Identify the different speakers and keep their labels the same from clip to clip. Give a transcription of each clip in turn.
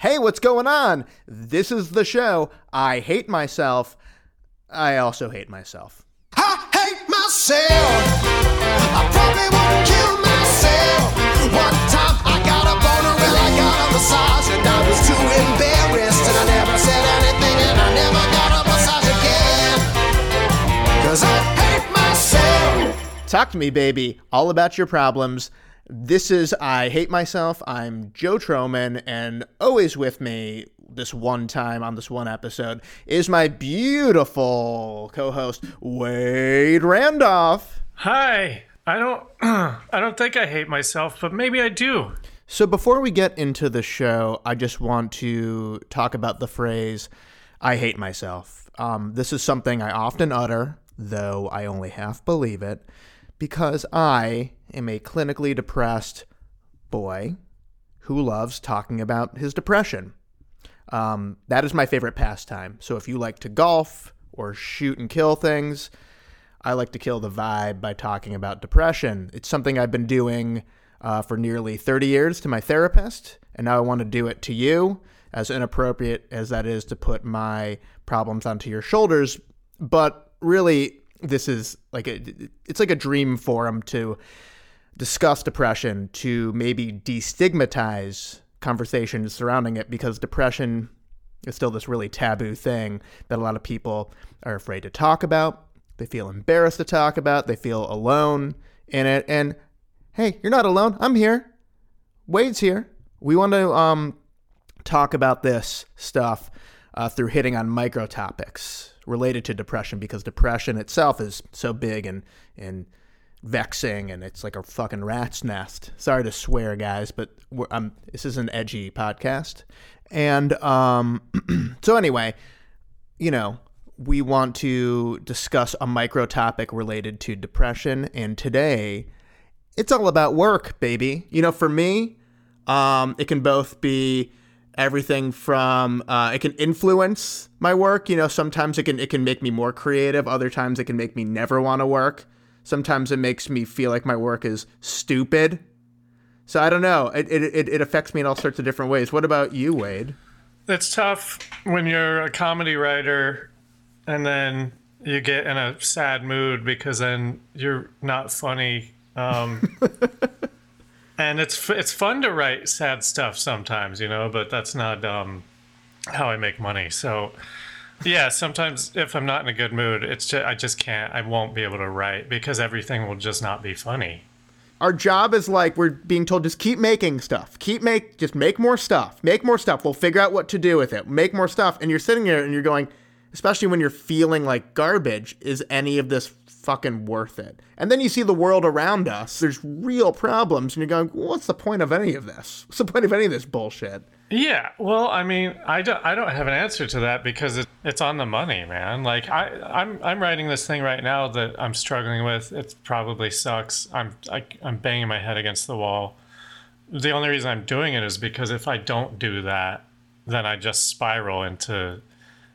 Speaker 1: Hey, what's going on? This is the show. I hate myself. I also hate myself.
Speaker 2: I hate myself. I probably won't kill myself. One time I got a boner and I got a massage and I was too embarrassed and I never said anything and I never got a massage again. Cause I hate myself.
Speaker 1: Talk to me, baby. All about your problems. This is I Hate Myself. I'm Joe Trohman, and always with me this one time on this one episode is my beautiful co host, Wade Randolph.
Speaker 3: Hi. I don't I don't think I hate myself, but maybe I do.
Speaker 1: So before we get into the show, I just want to talk about the phrase "I hate myself." Um, this is something I often utter, though I only half believe it, because I am a clinically depressed boy who loves talking about his depression. Um, that is my favorite pastime. So if you like to golf or shoot and kill things, I like to kill the vibe by talking about depression. It's something I've been doing uh, for nearly 30 years to my therapist, and now I want to do it to you, as inappropriate as that is to put my problems onto your shoulders. But really, this is like a, it's like a dream forum to discuss depression, to maybe destigmatize conversations surrounding it, because depression is still this really taboo thing that a lot of people are afraid to talk about. They feel embarrassed to talk about. They feel alone in it. And hey, you're not alone. I'm here. Wade's here. We want to um, talk about this stuff uh, through hitting on micro topics related to depression because depression itself is so big and and vexing and it's like a fucking rat's nest. Sorry to swear, guys, but um, this is an edgy podcast. And um, so anyway, you know, we want to discuss a micro topic related to depression. And today, it's all about work, baby. You know, for me, um, it can both be everything from uh, it can influence my work. You know, sometimes it can it can make me more creative. Other times it can make me never want to work. Sometimes it makes me feel like my work is stupid. So I don't know. It, it, it affects me in all sorts of different ways. What about you, Wade?
Speaker 3: It's tough when you're a comedy writer and then you get in a sad mood because then you're not funny. Um, and it's it's fun to write sad stuff sometimes, you know, but that's not um, how I make money. So yeah, sometimes if I'm not in a good mood, it's just I just can't. I won't be able to write because everything will just not be funny.
Speaker 1: Our job is like we're being told just keep making stuff. Keep make just make more stuff. Make more stuff. We'll figure out what to do with it. Make more stuff. And you're sitting there and you're going, especially when you're feeling like garbage, is any of this fucking worth it? And then you see the world around us. There's real problems and you're going, what's the point of any of this? What's the point of any of this bullshit?
Speaker 3: Yeah, well, I mean, I don't, I don't have an answer to that because it, it's on the money, man. Like I, I'm, I'm writing this thing right now that I'm struggling with. It probably sucks. I'm, I, I'm banging my head against the wall. The only reason I'm doing it is because if I don't do that, then I just spiral into.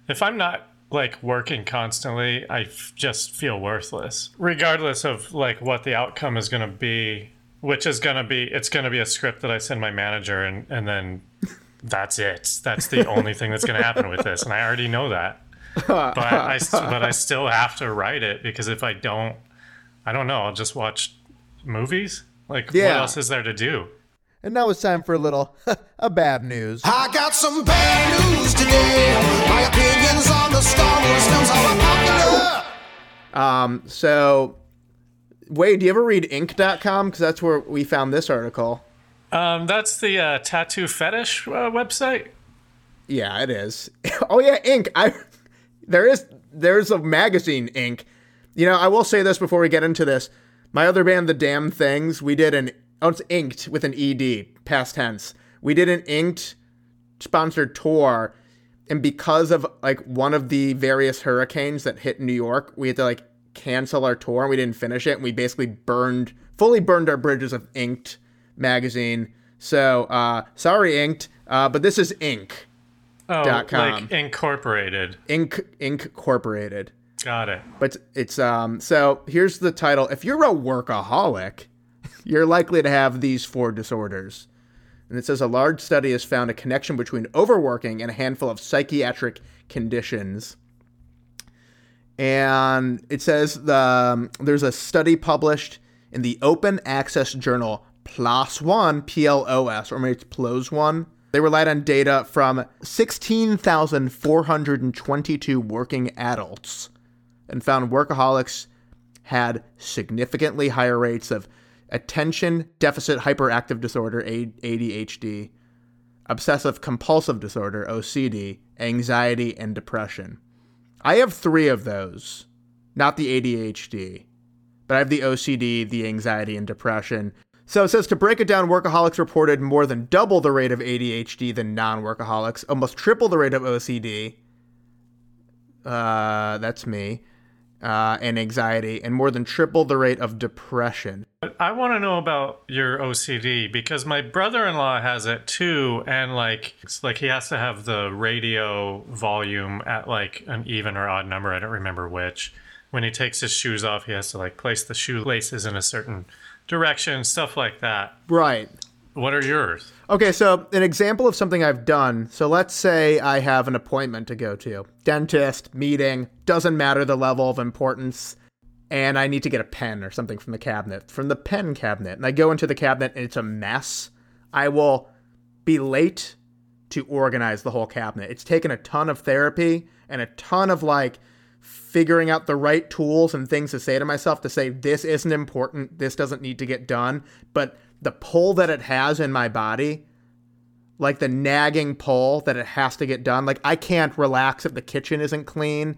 Speaker 3: If I'm not like working constantly, I f- just feel worthless, regardless of like what the outcome is going to be. Which is going to be, it's going to be a script that I send my manager, and and then that's it. That's the only thing that's going to happen with this, and I already know that. But I, but I still have to write it because if I don't, I don't know. I'll just watch movies. Like, what else is there to do?
Speaker 1: And now it's time for a little a bad news.
Speaker 2: I got some bad news today. My opinions on the Star Wars films are unpopular.
Speaker 1: Um, so Wade, do you ever read Inc.com? Because that's where we found this article.
Speaker 3: Um, that's the uh, tattoo fetish uh, website.
Speaker 1: Yeah, it is. oh yeah, Ink. I there is there's a magazine Ink. You know, I will say this before we get into this. My other band, The Damned Things, we did an oh it's inked with an ed past tense. We did an inked sponsored tour, and because of like one of the various hurricanes that hit New York, we had to like cancel our tour and we didn't finish it, and we basically burned fully burned our bridges of Inked magazine. So uh, sorry, Inked, uh, but this is Ink.
Speaker 3: Oh,
Speaker 1: Dot com.
Speaker 3: like incorporated.
Speaker 1: Ink, Incorporated.
Speaker 3: Got it.
Speaker 1: But it's um so here's the title. If you're a workaholic, you're likely to have these four disorders. And it says a large study has found a connection between overworking and a handful of psychiatric conditions. And it says the, um, there's a study published in the open access journal PLOS One, P L O S, or maybe it's PLOS One. They relied on data from 16,422 working adults and found workaholics had significantly higher rates of attention deficit hyperactive disorder, ADHD, obsessive compulsive disorder, OCD, anxiety, and depression. I have three of those, not the ADHD, but I have the OCD, the anxiety, and depression. So it says to break it down, workaholics reported more than double the rate of ADHD than non workaholics, almost triple the rate of OCD. Uh, that's me. Uh, and anxiety, and more than triple the rate of depression.
Speaker 3: I want to know about your OCD because my brother-in-law has it too, and like it's like he has to have the radio volume at like an even or odd number. I don't remember which. When he takes his shoes off, he has to like place the shoelaces in a certain direction, stuff like that.
Speaker 1: Right.
Speaker 3: What are yours?
Speaker 1: Okay, so an example of something I've done. So let's say I have an appointment to go to, dentist, meeting, doesn't matter the level of importance, and I need to get a pen or something from the cabinet, from the pen cabinet. And I go into the cabinet and it's a mess. I will be late to organize the whole cabinet. It's taken a ton of therapy and a ton of like figuring out the right tools and things to say to myself to say this isn't important, this doesn't need to get done, but the pull that it has in my body, like the nagging pull that it has to get done. Like I can't relax if the kitchen isn't clean.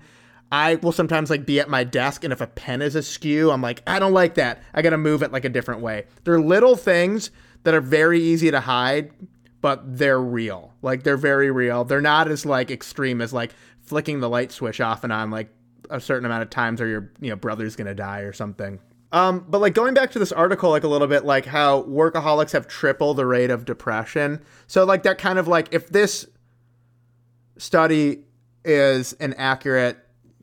Speaker 1: I will sometimes like be at my desk and if a pen is askew, I'm like, I don't like that. I got to move it like a different way. They're little things that are very easy to hide, but they're real. Like they're very real. They're not as like extreme as like flicking the light switch off and on like a certain amount of times or your, you know, brother's going to die or something. Um, but like going back to this article, like a little bit, like how workaholics have triple the rate of depression. So like that kind of like if this study is an accurate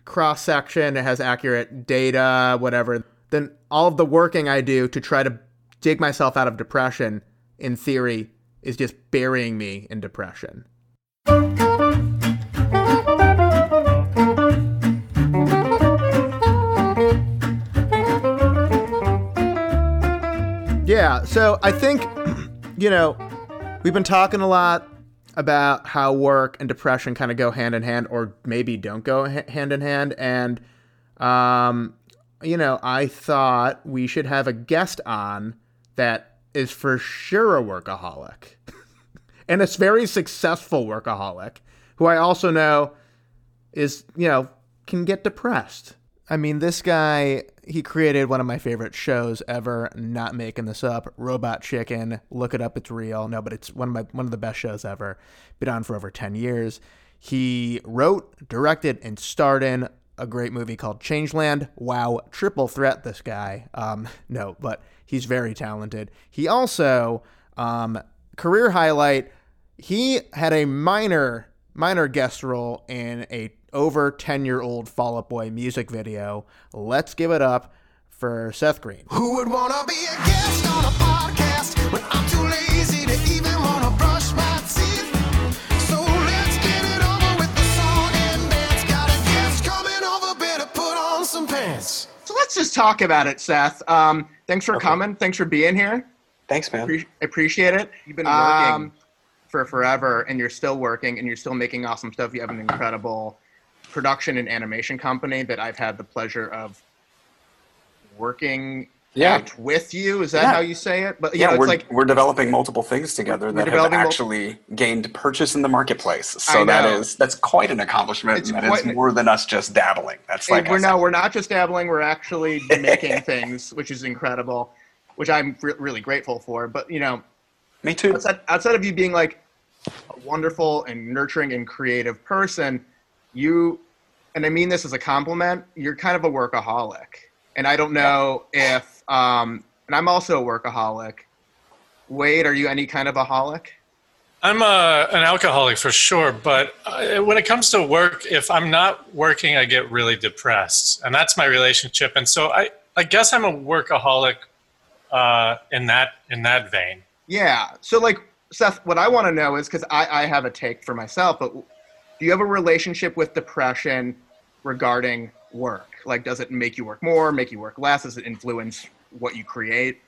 Speaker 1: cross section, it has accurate data, whatever, then all of the working I do to try to dig myself out of depression, in theory, is just burying me in depression. Yeah, so I think, you know, we've been talking a lot about how work and depression kind of go hand in hand, or maybe don't go ha- hand in hand. And, um, you know, I thought we should have a guest on that is for sure a workaholic and a very successful workaholic who I also know is, you know, can get depressed. I mean, this guy, he created one of my favorite shows ever, not making this up. Robot Chicken. Look it up, it's real. No, but it's one of my one of the best shows ever. Been on for over 10 years. He wrote, directed, and starred in a great movie called Changeland. Wow, triple threat this guy. Um, no, but he's very talented. He also um, career highlight, he had a minor minor guest role in a over 10 year old Fall Out Boy music video. Let's give it up for Seth Green.
Speaker 2: Who would wanna be a guest on a podcast when I'm too lazy to even wanna brush my teeth? So let's get it over with the song and dance. Got a guest coming over, better put on some pants.
Speaker 1: So let's just talk about it, Seth. Um, thanks for coming. Thanks for being here.
Speaker 4: Thanks, man.
Speaker 1: Appre- appreciate it. You've been working for forever and you're still working and you're still making awesome stuff. You have an incredible production and animation company that I've had the pleasure of working
Speaker 4: Yeah.
Speaker 1: with you. Is that
Speaker 4: Yeah.
Speaker 1: how you say it? But you
Speaker 4: yeah,
Speaker 1: know, it's
Speaker 4: we're,
Speaker 1: like
Speaker 4: we're developing multiple things together that have actually gained purchase in the marketplace. So that is that's quite an accomplishment.
Speaker 1: It's
Speaker 4: that
Speaker 1: quite
Speaker 4: is more than us just dabbling. That's like
Speaker 1: we're
Speaker 4: us.
Speaker 1: no, we're not just dabbling. We're actually making things, which is incredible, which I'm re- really grateful for. But you know,
Speaker 4: Me too.
Speaker 1: outside, outside of you being like a wonderful and nurturing and creative person, you, and I mean this as a compliment, you're kind of a workaholic. And I don't know if, um, and I'm also a workaholic. Wade, are you any kind of a holic?
Speaker 3: I'm a, an alcoholic for sure, but uh, when it comes to work, if I'm not working, I get really depressed, and that's my relationship. And so I, I guess I'm a workaholic uh, in that in that vein.
Speaker 1: Yeah. So like, Seth, what I want to know is because I, I have a take for myself, but do you have a relationship with depression regarding work? Like, does it make you work more, make you work less? Does it influence what you create?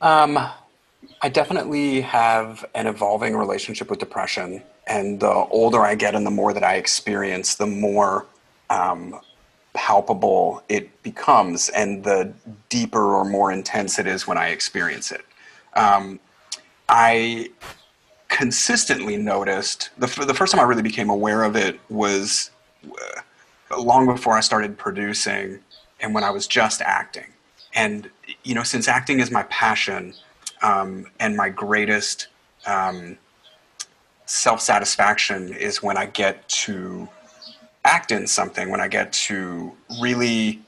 Speaker 4: Um, I definitely have an evolving relationship with depression, and the older I get and the more that I experience, the more um, palpable it becomes, and the deeper or more intense it is when I experience it. Um, I consistently noticed the, the first time I really became aware of it was uh, long before I started producing and when I was just acting. And, you know, since acting is my passion um, and my greatest um, self satisfaction is when I get to act in something, when I get to really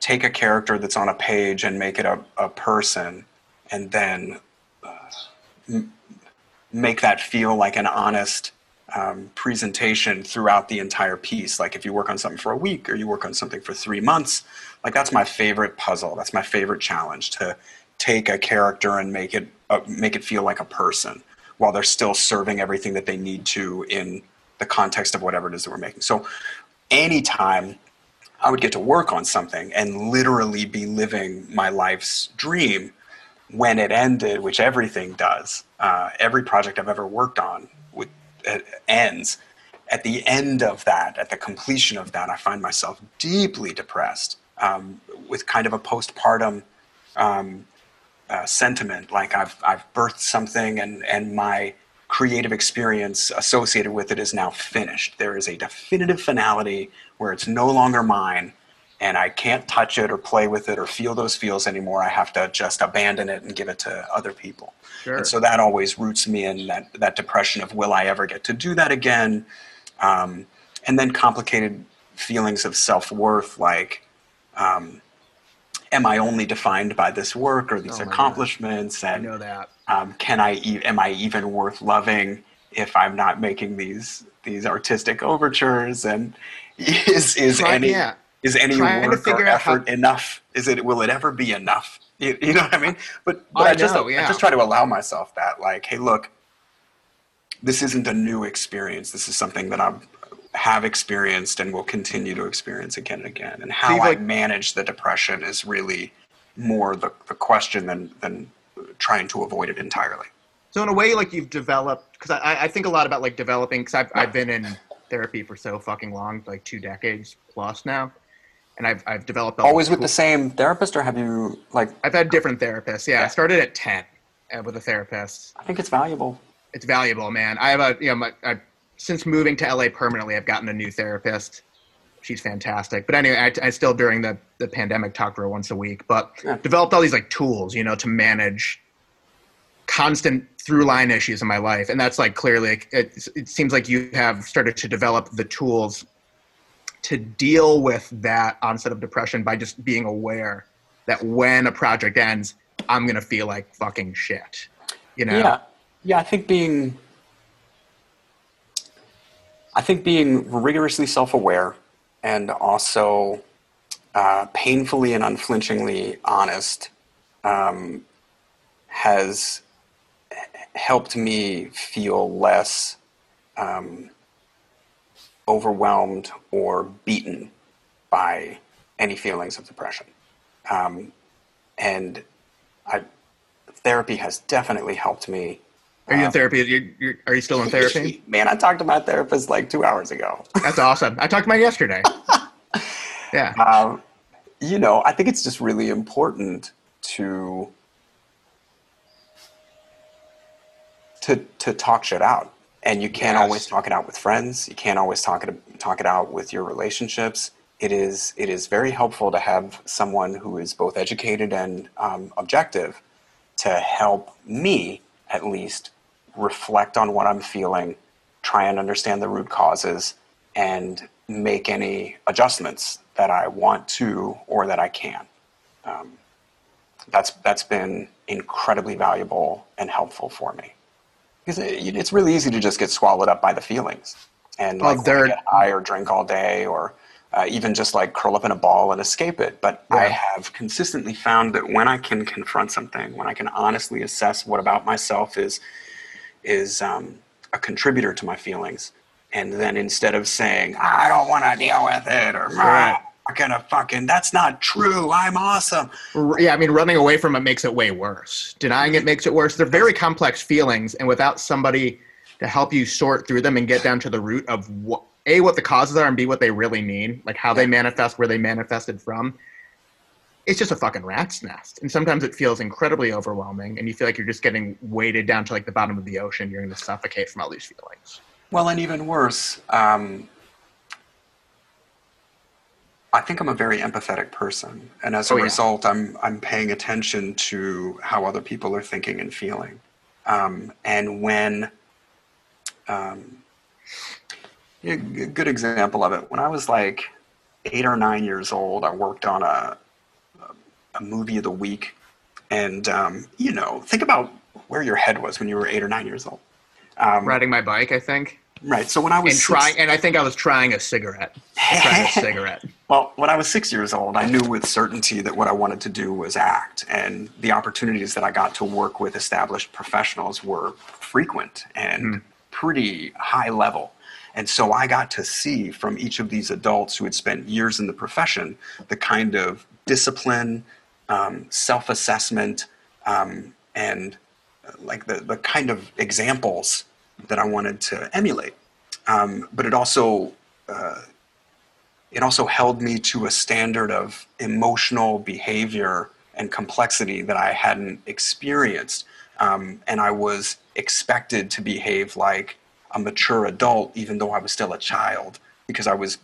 Speaker 4: take a character that's on a page and make it a, a person and then m- make that feel like an honest um, presentation throughout the entire piece. Like if you work on something for a week or you work on something for three months, like that's my favorite puzzle. That's my favorite challenge to take a character and make it uh, make it feel like a person while they're still serving everything that they need to in the context of whatever it is that we're making. So anytime I would get to work on something and literally be living my life's dream when it ended, which everything does. Uh, every project I've ever worked on ends. At the end of that, at the completion of that, I find myself deeply depressed um, with kind of a postpartum um, uh, sentiment. Like I've, I've birthed something and, and my creative experience associated with it is now finished. There is a definitive finality where it's no longer mine and I can't touch it or play with it or feel those feels anymore. I have to just abandon it and give it to other people.
Speaker 1: Sure.
Speaker 4: And so that always roots me in that, that depression of will I ever get to do that again? Um, and then complicated feelings of self worth like, um, am I only defined by this work or these
Speaker 1: Oh my God.
Speaker 4: accomplishments?
Speaker 1: I
Speaker 4: And
Speaker 1: know that.
Speaker 4: um, can I e- am I even worth loving if I'm not making these these artistic overtures and is is
Speaker 1: Try-
Speaker 4: any. Is any work or
Speaker 1: out how-
Speaker 4: effort enough? Is it will it ever be enough? You, you know what I mean? But, but
Speaker 1: I
Speaker 4: I, just
Speaker 1: know,
Speaker 4: I just try to allow myself that like, hey, look, this isn't a new experience. This is something that I have experienced and will continue to experience again and again. And how
Speaker 1: you've,
Speaker 4: I
Speaker 1: like-
Speaker 4: manage the depression is really more the, the question than than trying to avoid it entirely.
Speaker 1: So in a way, like you've developed, because I, I think a lot about like developing, because I've, I've been in therapy for so fucking long, like two decades plus now, and I've, I've developed
Speaker 4: Always with the same therapist, or have you like?
Speaker 1: I've had different therapists. Yeah, I started at ten uh, with a therapist.
Speaker 4: I think it's valuable.
Speaker 1: It's valuable, man. I have a you know my I, since moving to LA permanently, I've gotten a new therapist. She's fantastic. But anyway, I, I still during the the pandemic talked to her once a week, but
Speaker 4: Yeah.
Speaker 1: developed all these like tools, you know, to manage constant through line issues in my life, and that's like clearly it, it seems like you have started to develop the tools to deal with that onset of depression by just being aware that when a project ends, I'm gonna feel like fucking shit. You know?
Speaker 4: Yeah, yeah. I think being, I think being rigorously self-aware and also uh, painfully and unflinchingly honest um, has helped me feel less um, overwhelmed or beaten by any feelings of depression. Um, and I, therapy has definitely helped me.
Speaker 1: Are you in
Speaker 4: uh,
Speaker 1: therapy? You're, you're, are you still in therapy?
Speaker 4: Man, I talked to my therapist like two hours ago.
Speaker 1: That's awesome. I talked to mine yesterday. Yeah.
Speaker 4: Um, you know, I think it's just really important to to to talk shit out, and you can't
Speaker 1: Yes.
Speaker 4: always talk it out with friends. You can't always talk it talk it out with your relationships. It is it is very helpful to have someone who is both educated and um, objective to help me at least reflect on what I'm feeling, try and understand the root causes, and make any adjustments that I want to or that I can. Um, that's that's been incredibly valuable and helpful for me because it, it's really easy to just get swallowed up by the feelings and like wanna
Speaker 1: there-
Speaker 4: get high or drink all day or uh, even just like curl up in a ball and escape it. But I have consistently found that when I can confront something, when I can honestly assess what about myself is is um, a contributor to my feelings. And then instead of saying, I don't want to deal with it or
Speaker 1: Right.
Speaker 4: "Ah, I'm gonna fucking, that's not true. I'm awesome.
Speaker 1: Yeah, I mean, running away from it makes it way worse. Denying it makes it worse. They're very complex feelings, and without somebody to help you sort through them and get down to the root of what a what the causes are and b what they really mean, like how they manifest, where they manifested from, it's just a fucking rat's nest. And sometimes it feels incredibly overwhelming, and you feel like you're just getting weighted down to like the bottom of the ocean. You're going to suffocate from all these feelings.
Speaker 4: Well, and even worse, um, I think I'm a very empathetic person, and as a
Speaker 1: Oh, yeah.
Speaker 4: result, I'm I'm paying attention to how other people are thinking and feeling. Um, and when, um, g- good example of it. When I was like eight or nine years old, I worked on a a movie of the week, and um, you know, think about where your head was when you were eight or nine years old. Um,
Speaker 1: Riding my bike, I think,
Speaker 4: Right. So when I was
Speaker 1: and trying, and I think I was trying a cigarette. trying a cigarette.
Speaker 4: Well, when I was six years old, I knew with certainty that what I wanted to do was act, and the opportunities that I got to work with established professionals were frequent and pretty high level. And so I got to see from each of these adults who had spent years in the profession the kind of discipline, um, self assessment, um, and uh, like the, the kind of examples that I wanted to emulate. Um, but it also it also held me to a standard of emotional behavior and complexity that I hadn't experienced. Um, and I was expected to behave like a mature adult, even though I was still a child, because I was,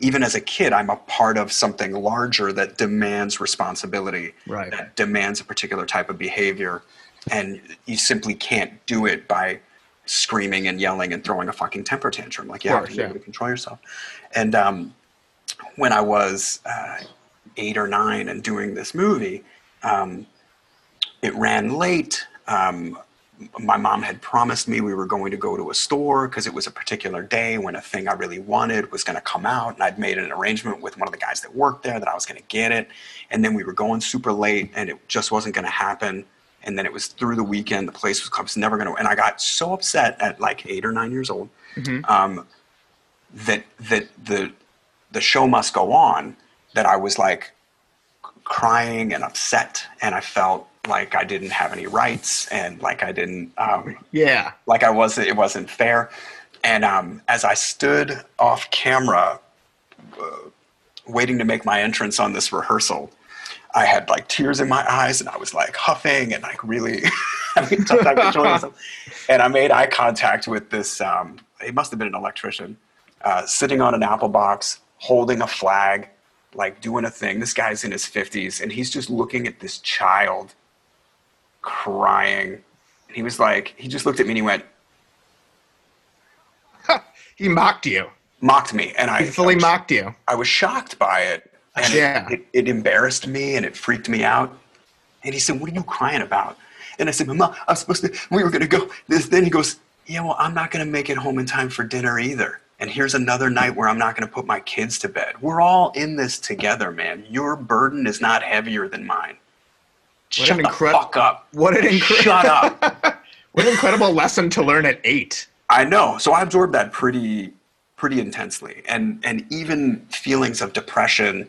Speaker 4: even as a kid, I'm a part of something larger that demands responsibility,
Speaker 1: Right.
Speaker 4: that demands a particular type of behavior. And you simply can't do it by screaming and yelling and throwing a fucking temper tantrum. Like yeah,
Speaker 1: you
Speaker 4: have to
Speaker 1: course,
Speaker 4: able
Speaker 1: yeah.
Speaker 4: control yourself. And um, when I was uh, eight or nine and doing this movie, um, it ran late. Um, my mom had promised me we were going to go to a store because it was a particular day when a thing I really wanted was going to come out. And I'd made an arrangement with one of the guys that worked there that I was going to get it. And then we were going super late and it just wasn't going to happen. And then it was through the weekend. The place was, was never going to. And I got so upset at like eight or nine years old um, that that the the show must go on. That I was like crying and upset, and I felt like I didn't have any rights, and like I didn't um,
Speaker 1: Yeah.
Speaker 4: like I wasn't. it wasn't fair. And um, as I stood off camera, uh, waiting to make my entrance on this rehearsal, I had like tears in my eyes, and I was like huffing and like really having tough time controlling myself. And I made eye contact with this. Um, it must have been an electrician uh, sitting on an apple box, holding a flag, like doing a thing. This guy's in his fifties, and he's just looking at this child crying. And he was like, he just looked at me and he went,
Speaker 1: He mocked you.
Speaker 4: mocked me. And I
Speaker 1: He fully
Speaker 4: I was,
Speaker 1: mocked you.
Speaker 4: I was shocked by it. And
Speaker 1: Yeah.
Speaker 4: it, it, it embarrassed me and it freaked me out. And he said, What are you crying about? And I said, Mama, I'm supposed to, we were going to go. This, then he goes, Yeah, well, I'm not going to make it home in time for dinner either. And here's another night where I'm not going to put my kids to bed. We're all in this together, man. Your burden is not heavier than mine.
Speaker 1: What
Speaker 4: Shut
Speaker 1: an
Speaker 4: the
Speaker 1: incre-
Speaker 4: fuck up.
Speaker 1: What an incredible
Speaker 4: Shut up.
Speaker 1: what an incredible lesson to learn at eight.
Speaker 4: I know. So I absorbed that pretty pretty intensely, and and even feelings of depression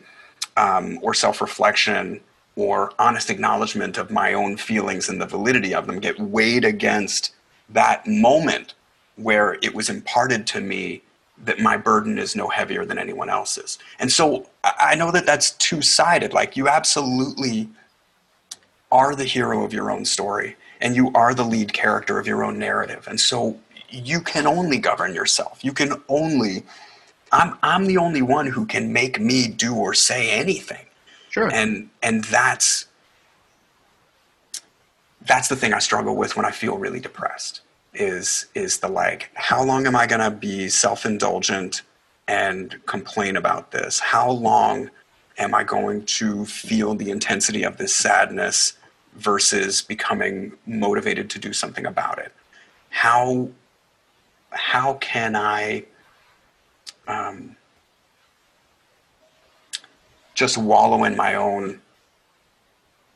Speaker 4: um, or self reflection or honest acknowledgement of my own feelings and the validity of them get weighed against that moment where it was imparted to me that my burden is no heavier than anyone else's. And so I know that that's two sided. Like you absolutely are the hero of your own story and you are the lead character of your own narrative. And so you can only govern yourself. You can only I'm I'm the only one who can make me do or say anything.
Speaker 1: Sure.
Speaker 4: And and that's that's the thing I struggle with when I feel really depressed is is the like how long am I going to be self-indulgent and complain about this? How long am I going to feel the intensity of this sadness versus becoming motivated to do something about it? How how can I um, just wallow in my own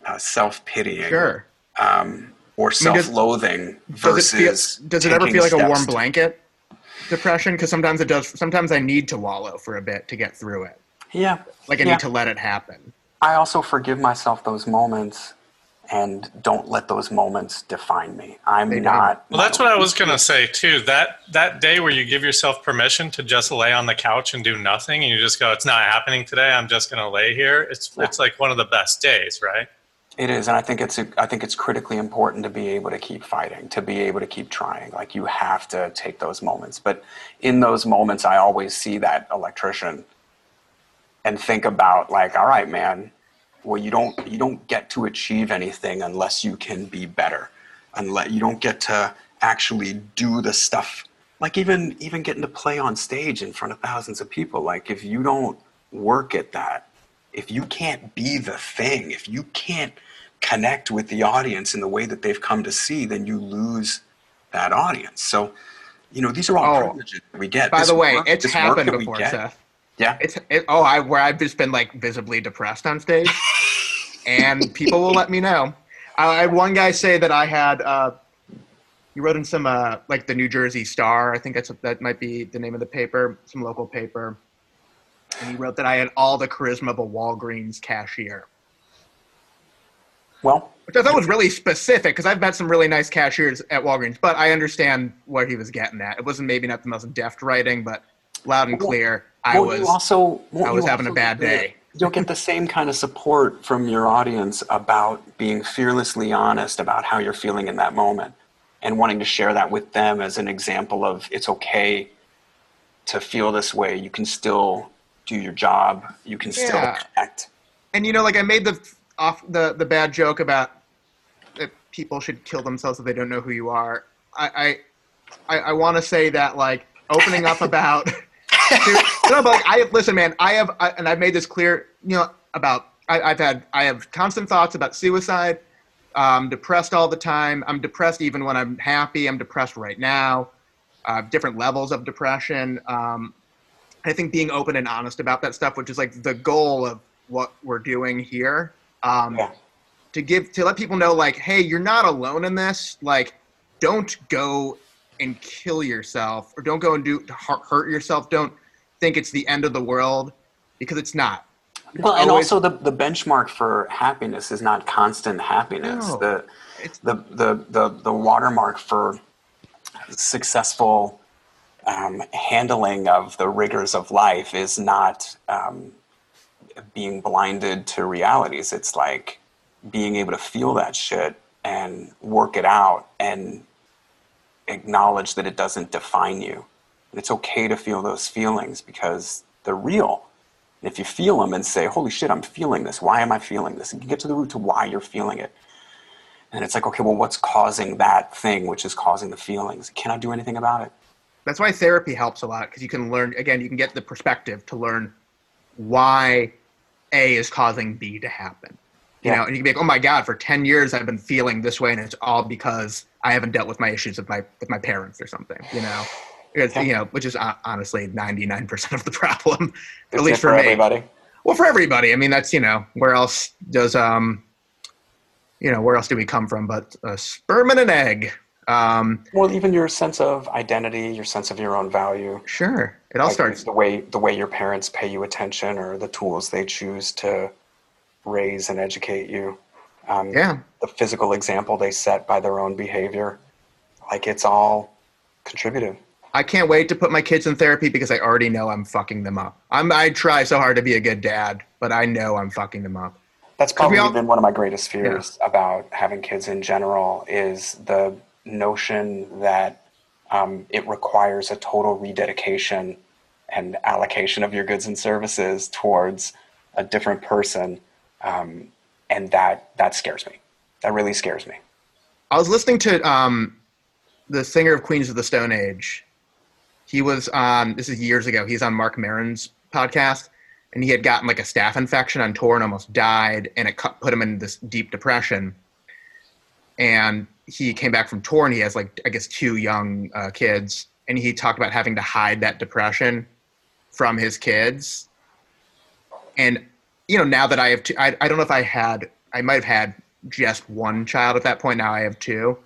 Speaker 4: uh, self pitying
Speaker 1: sure.
Speaker 4: um, or
Speaker 1: mean, does-
Speaker 4: self-loathing
Speaker 1: Does it feel?
Speaker 4: versus
Speaker 1: Does it ever feel like a warm blanket? Depression, because sometimes it does. Sometimes I need to wallow for a bit to get through it.
Speaker 4: Yeah.
Speaker 1: Like I
Speaker 4: yeah.
Speaker 1: need to let it happen.
Speaker 4: I also forgive myself those moments and don't let those moments define me. I'm
Speaker 1: They
Speaker 4: not.
Speaker 3: Well, that's what I was gonna say too. That that day where you give yourself permission to just lay on the couch and do nothing, and you just go, "It's not happening today. I'm just gonna lay here." It's it's like one of the best days, right?
Speaker 4: It is, and I think it's a, I think it's critically important to be able to keep fighting, to be able to keep trying. Like you have to take those moments. But in those moments, I always see that electrician and think about like, all right, man. Well, you don't you don't get to achieve anything unless you can be better. Unless you don't get to actually do the stuff. Like even even getting to play on stage in front of thousands of people. Like if you don't work at that, if you can't be the thing, if you can't connect with the audience in the way that they've come to see, then you lose that audience. So, you know, these are all
Speaker 1: Oh.
Speaker 4: privileges that we get.
Speaker 1: By
Speaker 4: This
Speaker 1: the way,
Speaker 4: work-
Speaker 1: it's happened before,
Speaker 4: get-
Speaker 1: Seth.
Speaker 4: Yeah.
Speaker 1: It's it, oh, I where I've just been like visibly depressed on stage, and people will let me know. I, I had one guy say that I had. Uh, he wrote in some uh, like the New Jersey Star. I think that's that might be the name of the paper, some local paper. And he wrote that I had all the charisma of a Walgreens cashier,
Speaker 4: Well,
Speaker 1: which I thought was really specific because I've met some really nice cashiers at Walgreens. But I understand what he was getting at. It wasn't maybe not the most deft writing, but loud and clear. I
Speaker 4: well,
Speaker 1: was.
Speaker 4: you also, won't
Speaker 1: I was
Speaker 4: you
Speaker 1: having a bad
Speaker 4: get the-
Speaker 1: day.
Speaker 4: You'll get the same kind of support from your audience about being fearlessly honest about how you're feeling in that moment and wanting to share that with them as an example of it's okay to feel this way. You can still do your job. You can still act.
Speaker 1: and you know, like I made the off the the bad joke about that people should kill themselves if they don't know who you are. I I I, I want to say that like opening up about. No, but like I have, listen, man. I have, I, and I've made this clear. You know, about I, I've had, I have constant thoughts about suicide. I'm depressed all the time. I'm depressed even when I'm happy. I'm depressed right now. Uh, different levels of depression. Um, I think being open and honest about that stuff, which is like the goal of what we're doing here, um,
Speaker 4: Yeah.
Speaker 1: to give to let people know, like, hey, you're not alone in this. Like, don't go and kill yourself, or don't go and do hurt yourself. Don't think it's the end of the world because it's not.
Speaker 4: Well, and
Speaker 1: always-
Speaker 4: also the, the benchmark for happiness is not constant happiness.
Speaker 1: No.
Speaker 4: The,
Speaker 1: It's-
Speaker 4: the, the, the, the watermark for successful um, handling of the rigors of life is not um, being blinded to realities. It's like being able to feel that shit and work it out and acknowledge that it doesn't define you. It's okay to feel those feelings because they're real. If you feel them and say, holy shit, I'm feeling this. Why am I feeling this? And you get to the root to why you're feeling it. And it's like, okay, well, what's causing that thing which is causing the feelings? Can I do anything about it?
Speaker 1: That's why therapy helps a lot because you can learn again. You can get the perspective to learn why A is causing B to happen. You
Speaker 4: Yeah.
Speaker 1: know, and you can be like, "Oh my God, for ten years I've been feeling this way, and it's all because I haven't dealt with my issues with my with my parents or something." You know, You know, which is uh, honestly ninety nine percent of the problem, at least
Speaker 4: it
Speaker 1: for, me.
Speaker 4: everybody.
Speaker 1: Well, for everybody. I mean, that's you know, where else does um, you know, where else do we come from but a sperm and an egg? Um,
Speaker 4: Well, even your sense of identity, your sense of your own value.
Speaker 1: sure, it all
Speaker 4: like
Speaker 1: starts.
Speaker 4: the way the way your parents pay you attention or the tools they choose to raise and educate you. Um,
Speaker 1: Yeah.
Speaker 4: The physical example they set by their own behavior, like it's all contributive.
Speaker 1: I can't wait to put my kids in therapy because I already know I'm fucking them up. I'm I try so hard to be a good dad, but I know I'm fucking them up.
Speaker 4: That's probably
Speaker 1: all-
Speaker 4: been one of my greatest fears about having kids in general is the notion that um, it requires a total rededication and allocation of your goods and services towards a different person, um, and that that scares me. That really scares me.
Speaker 1: I was listening to um, the singer of Queens of the Stone Age. He was on this is years ago. He's on Marc Maron's podcast, and he had gotten like a staph infection on tour and almost died, and it cut, put him in this deep depression. And he came back from tour, and he has like I guess two young uh, kids, and he talked about having to hide that depression from his kids. And you know, now that I have, two, I I don't know if I had, I might have had just one child at that point. Now I have two.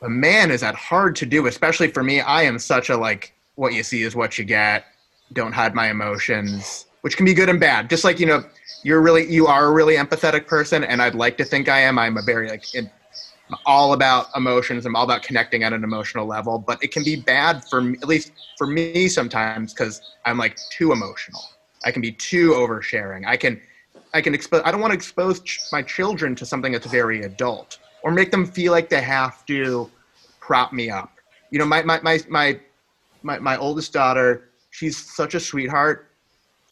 Speaker 1: But man, is that hard to do, especially for me. I am such a like, what you see is what you get. Don't hide my emotions, which can be good and bad. Just like, you know, you're really, you are a really empathetic person, and I'd like to think I am. I'm a very, like, in, all about emotions. I'm all about connecting at an emotional level, but it can be bad for me, at least for me sometimes, because I'm like too emotional. I can be too oversharing. I can, I can expose. I don't want to expose ch- my children to something that's very adult or make them feel like they have to prop me up. You know, my my my my my, my oldest daughter, she's such a sweetheart,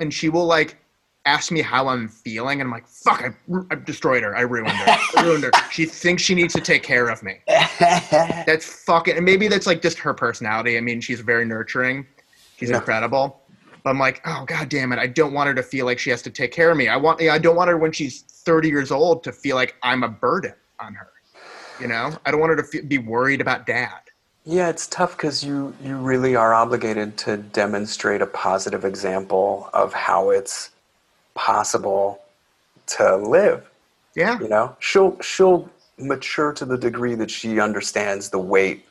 Speaker 1: and she will like ask me how I'm feeling, and I'm like, "Fuck, I, I destroyed her. I ruined her. I ruined her." She thinks she needs to take care of me. That's fucking. And maybe that's like just her personality. I mean, she's very nurturing. She's
Speaker 4: Yeah.
Speaker 1: incredible. But I'm like, oh god damn it! I don't want her to feel like she has to take care of me. I want. I don't want her when she's 30 years old to feel like I'm a burden on her. You know, I don't want her to be worried about dad.
Speaker 4: Yeah, it's tough because you you really are obligated to demonstrate a positive example of how it's possible to live.
Speaker 1: Yeah,
Speaker 4: You know, she'll she'll mature to the degree that she understands the weight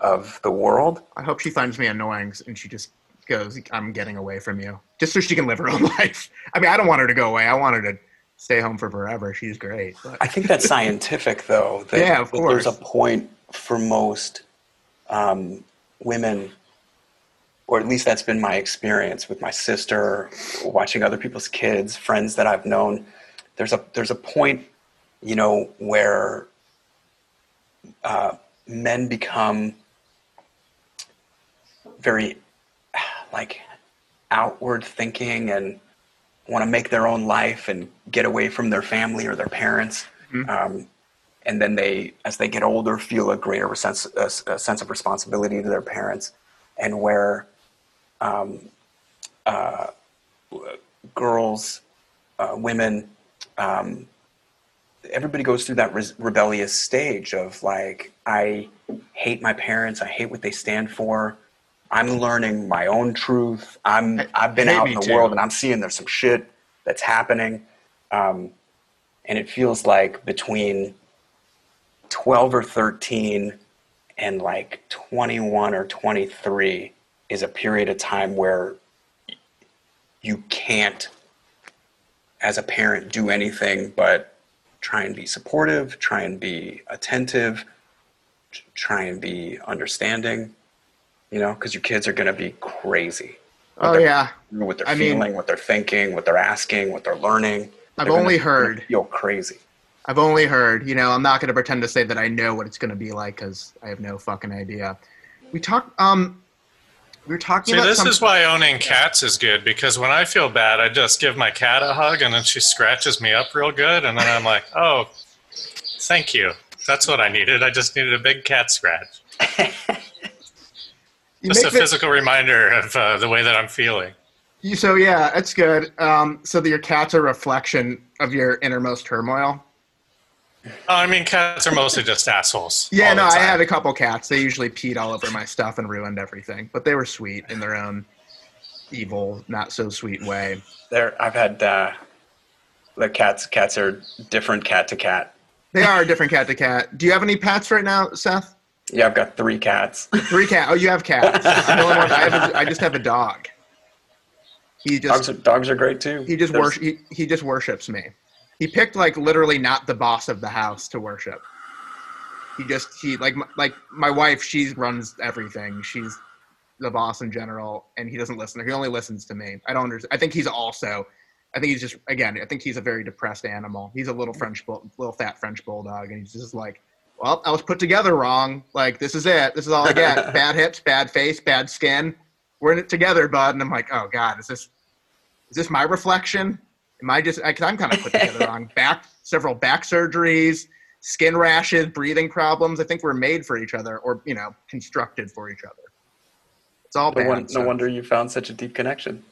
Speaker 4: of the world.
Speaker 1: I hope she finds me annoying and she just goes, "I'm getting away from you," just so she can live her own life. I mean, I don't want her to go away. I want her to stay home for forever. She's great. But
Speaker 4: I think that's scientific, though. That,
Speaker 1: Yeah, of
Speaker 4: that There's a point for most um, women, or at least that's been my experience with my sister, watching other people's kids, friends that I've known. There's a there's a point, you know, where uh, men become very like outward thinking and want to make their own life and get away from their family or their parents. Um, and then they, as they get older, feel a greater sense, a, sense of responsibility to their parents. And where um, uh, girls, uh, women, um, everybody goes through that res- rebellious stage of like, I hate my parents, I hate what they stand for. I'm learning my own truth. I'm I've been
Speaker 1: hate
Speaker 4: out in the
Speaker 1: too.
Speaker 4: world and I'm seeing there's some shit that's happening. Um, and it feels like between 12 or 13 and like 21 or 23 is a period of time where you can't as a parent do anything but try and be supportive try and be attentive try and be understanding you know because your kids are going to be crazy.
Speaker 1: Oh yeah,
Speaker 4: what they're
Speaker 1: I mean-
Speaker 4: feeling what they're thinking what they're asking what they're learning.
Speaker 1: I've
Speaker 4: They're
Speaker 1: only heard-
Speaker 4: feel crazy
Speaker 1: I've only heard. You know, I'm not going to pretend to say that I know what it's going to be like because I have no fucking idea. We talked. Um, we were talking
Speaker 3: See,
Speaker 1: about
Speaker 3: this
Speaker 1: some-
Speaker 3: is why owning cats is good because when I feel bad, I just give my cat a hug and then she scratches me up real good, and then I'm like, oh, thank you. That's what I needed. I just needed a big cat scratch. Just a
Speaker 1: make the-
Speaker 3: physical reminder of uh, the way that I'm feeling.
Speaker 1: So yeah, that's good. Um, so that your cat's a reflection of your innermost turmoil.
Speaker 3: Oh, I mean, cats are mostly just assholes.
Speaker 1: Yeah, no, I
Speaker 3: time.
Speaker 1: had a couple cats. They usually peed all over my stuff and ruined everything, but they were sweet in their own evil, not so sweet way.
Speaker 4: there i've had uh the cats cats are different cat to cat
Speaker 1: They are different cat to cat. Do you have any pets right now, Seth?
Speaker 4: yeah i've got three cats
Speaker 1: Three cat. Oh, you have cats. I'm the only one- I, have a, I just have a dog. He just
Speaker 4: dogs are, dogs are great too
Speaker 1: he just
Speaker 4: There's-
Speaker 1: worship he, he just worships me. He picked like literally not the boss of the house to worship. He just he like m- like my wife. She runs everything. She's the boss in general, and he doesn't listen. He only listens to me. I don't understand. I think he's also. I think he's just again. I think he's a very depressed animal. He's a little French bull, little fat French bulldog, and he's just like, well, I was put together wrong. Like this is it. This is all I get. bad hips, bad face, bad skin. We're in it together, bud. And I'm like, oh god, is this is this my reflection? Am I just because I'm kind of put together wrong? Back several back surgeries, skin rashes, breathing problems. I think we're made for each other, or you know, constructed for each other. It's all
Speaker 4: no,
Speaker 1: bad.
Speaker 4: one, no wonder you found such a deep connection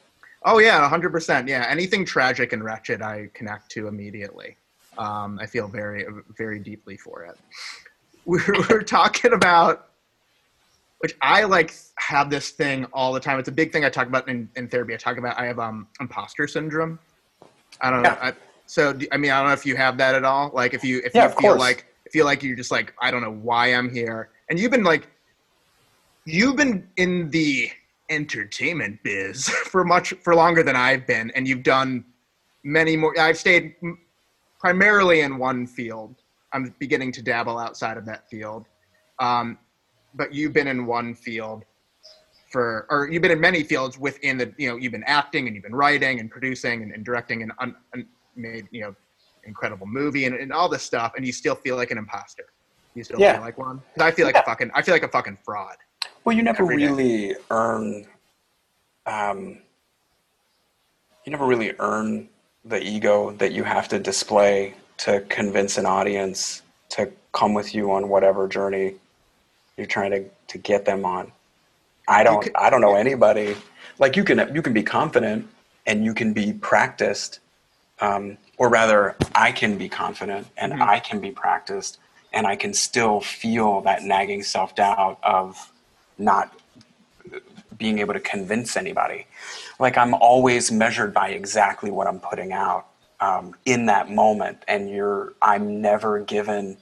Speaker 1: Oh yeah, hundred percent. Yeah, anything tragic and wretched, I connect to immediately. Um, I feel very, very deeply for it. We're, we were talking about, which I like have this thing all the time. It's a big thing I talk about in, in therapy. I talk about I have um imposter syndrome. I don't know.
Speaker 4: Yeah.
Speaker 1: So I mean, I don't know if you have that at all. Like if you if
Speaker 4: Yeah,
Speaker 1: you feel
Speaker 4: course.
Speaker 1: like feel like you're just like I don't know why I'm here, and you've been like you've been in the entertainment biz for much for longer than I've been, and you've done many more. I've stayed primarily in one field. I'm beginning to dabble outside of that field, um, but you've been in one field for, or you've been in many fields within the, you know, you've been acting and you've been writing and producing and, and directing and un, un, made, you know, incredible movie and, and all this stuff, and you still feel like an imposter. You still
Speaker 4: Yeah.
Speaker 1: feel like one. I feel like
Speaker 4: Yeah.
Speaker 1: a fucking, I feel like a fucking fraud.
Speaker 4: Well, you never
Speaker 1: every day.
Speaker 4: really earn. Um, you never really earn the ego that you have to display to convince an audience to come with you on whatever journey you're trying to, to get them on. I don't.
Speaker 1: could-
Speaker 4: I don't know anybody. Like you can. You can be confident and you can be practiced, um, or rather, I can be confident and
Speaker 1: Mm-hmm.
Speaker 4: I can be practiced, and I can still feel that nagging self doubt of not being able to convince anybody. Like I'm always measured by exactly what I'm putting out um, in that moment, and you're. I'm never given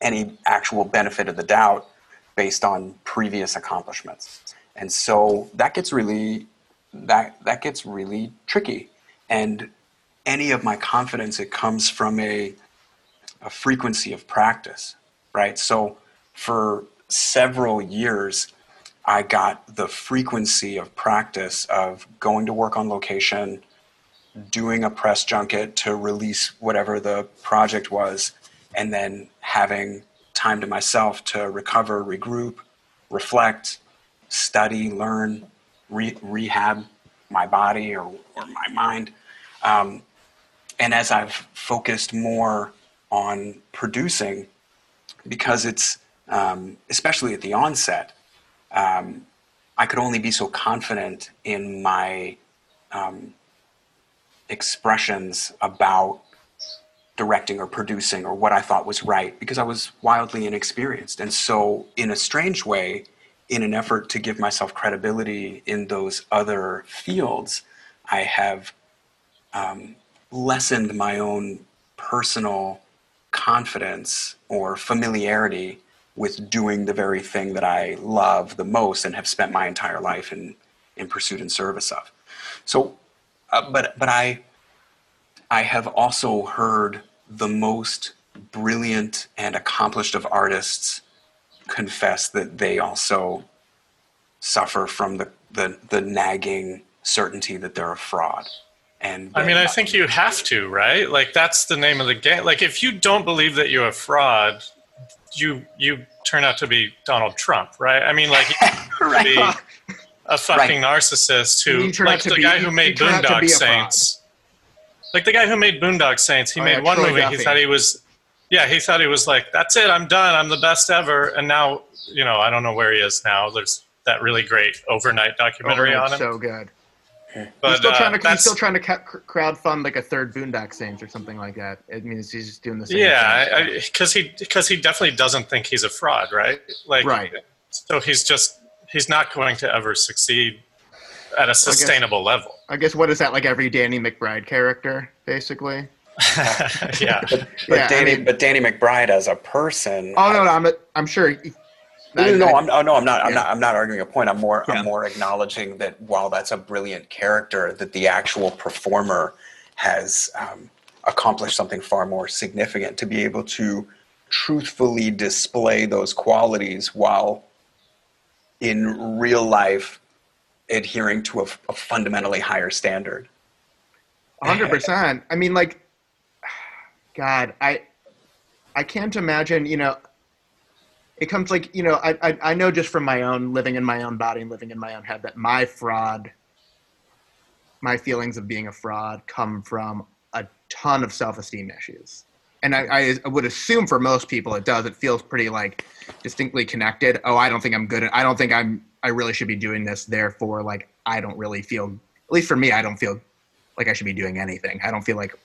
Speaker 4: any actual benefit of the doubt based on previous accomplishments, and so that gets really that that gets really tricky. And any of my confidence, it comes from a a frequency of practice, right? So for several years, I got the frequency of practice of going to work on location, doing a press junket to release whatever the project was, and then having time to myself to recover, regroup, reflect, study, learn, re- rehab my body or, or my mind. Um, and as I've focused more on producing, because it's um, especially at the onset, um, I could only be so confident in my um, expressions about directing or producing or what I thought was right because I was wildly inexperienced. And so, in a strange way, in an effort to give myself credibility in those other fields, I have um, lessened my own personal confidence or familiarity with doing the very thing that I love the most and have spent my entire life in, in pursuit and service of. So, uh, but but I I have also heard the most brilliant and accomplished of artists confess that they also suffer from the, the, the nagging certainty that they're a fraud. And
Speaker 3: I mean, I think you have to, right? Like that's the name of the game. Like if you don't believe that you're a fraud, you you turn out to be Donald Trump, right? I mean, like you turn out to
Speaker 4: Right.
Speaker 3: be a fucking narcissist who,
Speaker 1: You turn out
Speaker 3: like the
Speaker 1: be-
Speaker 3: guy
Speaker 1: you-
Speaker 3: who made
Speaker 1: turn out
Speaker 3: Boondock
Speaker 1: be fraud.
Speaker 3: Saints. Like the guy who made Boondock Saints, he
Speaker 1: Oh,
Speaker 3: made
Speaker 1: yeah,
Speaker 3: one
Speaker 1: Troy
Speaker 3: movie.
Speaker 1: Duffy.
Speaker 3: He thought he was, yeah, he thought he was like, that's it, I'm done, I'm the best ever. And now, you know, I don't know where he is now. There's that really great overnight documentary
Speaker 1: Oh,
Speaker 3: on him.
Speaker 1: so good.
Speaker 3: but
Speaker 1: he's still
Speaker 3: uh,
Speaker 1: trying to he's still trying to ca- crowdfund like a third Boondock Saints or something like that. It means he's just doing the same.
Speaker 3: Yeah, because he because he definitely doesn't think he's a fraud, right? Like,
Speaker 1: Right.
Speaker 3: So he's just he's not going to ever succeed at a sustainable level.
Speaker 1: I guess what is that like every Danny McBride character basically?
Speaker 3: yeah,
Speaker 4: But
Speaker 1: Yeah, I
Speaker 4: Danny,
Speaker 1: mean-
Speaker 4: but Danny McBride as a person.
Speaker 1: Oh no, no I'm I'm sure. he-
Speaker 4: No,
Speaker 1: I-
Speaker 4: no, no,
Speaker 1: I-
Speaker 4: I'm, oh, no, I'm not. I'm
Speaker 1: Yeah.
Speaker 4: not. I'm not arguing a point. I'm more.
Speaker 1: Yeah.
Speaker 4: I'm more acknowledging that while that's a brilliant character, that the actual performer has um, accomplished something far more significant to be able to truthfully display those qualities while in real life adhering to a, a fundamentally higher standard.
Speaker 1: hundred percent. I mean, like, God, I, I can't imagine. You know, it comes like you know, I, I, I know just from my own living in my own body and living in my own head that my fraud, my feelings of being a fraud, come from a ton of self-esteem issues. And I, I would assume for most people it does. It feels pretty like distinctly connected. Oh, I don't think I'm good at. I don't think I'm. I really should be doing this. Therefore, like I don't really feel. At least for me, I don't feel like I should be doing anything. I don't feel like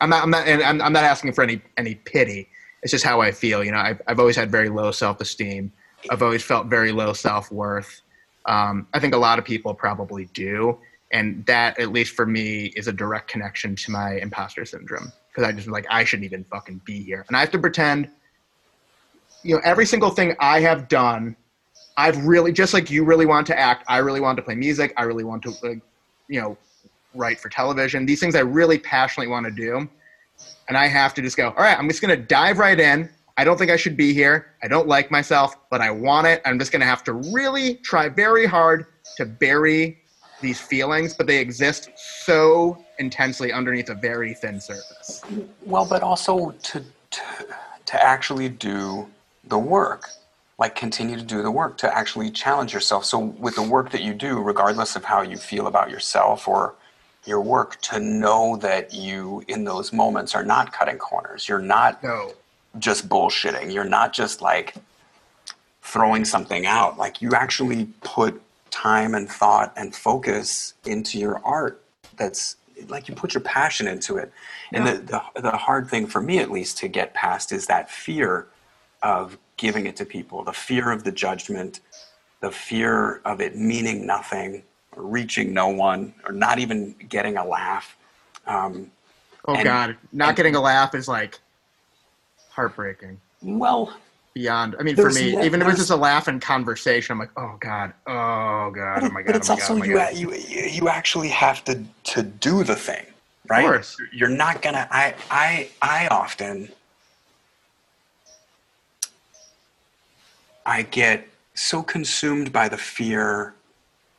Speaker 1: I'm not. I'm not. And I'm, I'm not asking for any any pity. It's just how I feel. You know, I've I've always had very low self esteem. I've always felt very low self worth. Um, I think a lot of people probably do, and that at least for me is a direct connection to my imposter syndrome because I just like I shouldn't even fucking be here, and I have to pretend. You know, every single thing I have done, I've really just like you really want to act. I really want to play music. I really want to, like, you know, write for television. These things I really passionately want to do, and I have to just go. All right, I'm just gonna dive right in. I don't think I should be here. I don't like myself, but I want it. I'm just gonna have to really try very hard to bury these feelings, but they exist so intensely underneath a very thin surface.
Speaker 4: Well, but also to, to to actually do the work, like continue to do the work, to actually challenge yourself. So with the work that you do, regardless of how you feel about yourself or your work, to know that you in those moments are not cutting corners. You're not
Speaker 1: No.
Speaker 4: just bullshitting. You're not just like throwing something out. Like you actually put time and thought and focus into your art. That's like you put your passion into it. And the, the the hard thing for me at least to get past is that fear of giving it to people, the fear of the judgment, the fear of it meaning nothing, or reaching no one, or not even getting a laugh. Um,
Speaker 1: Oh
Speaker 4: And-
Speaker 1: God, not
Speaker 4: and-
Speaker 1: getting a laugh is like heartbreaking.
Speaker 4: well,
Speaker 1: Beyond, I mean, for me,
Speaker 4: yeah,
Speaker 1: even if it's just a laugh in conversation, I'm like, oh God, oh God, oh my God,
Speaker 4: but it's
Speaker 1: oh
Speaker 4: also
Speaker 1: God, oh
Speaker 4: you,
Speaker 1: God.
Speaker 4: you you you actually have to to do the thing, right?
Speaker 1: course.
Speaker 4: You're not gonna. I I I often I get so consumed by the fear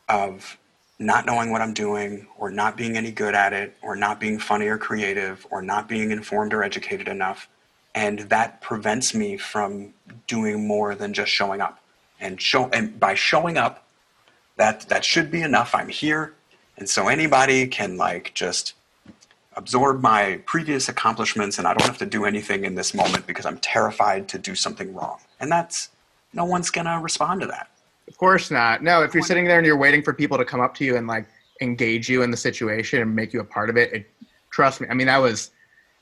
Speaker 4: of not knowing what I'm doing, or not being any good at it, or not being funny or creative, or not being informed or educated enough, and that prevents me from doing more than just showing up. And show and by showing up, that that should be enough. I'm here, and so anybody can like just absorb my previous accomplishments, and I don't have to do anything in this moment because I'm terrified to do something wrong. And that's no one's gonna respond to that.
Speaker 1: Of course not. No, if you're sitting there and you're waiting for people to come up to you and like engage you in the situation and make you a part of it, it trust me. I mean, that was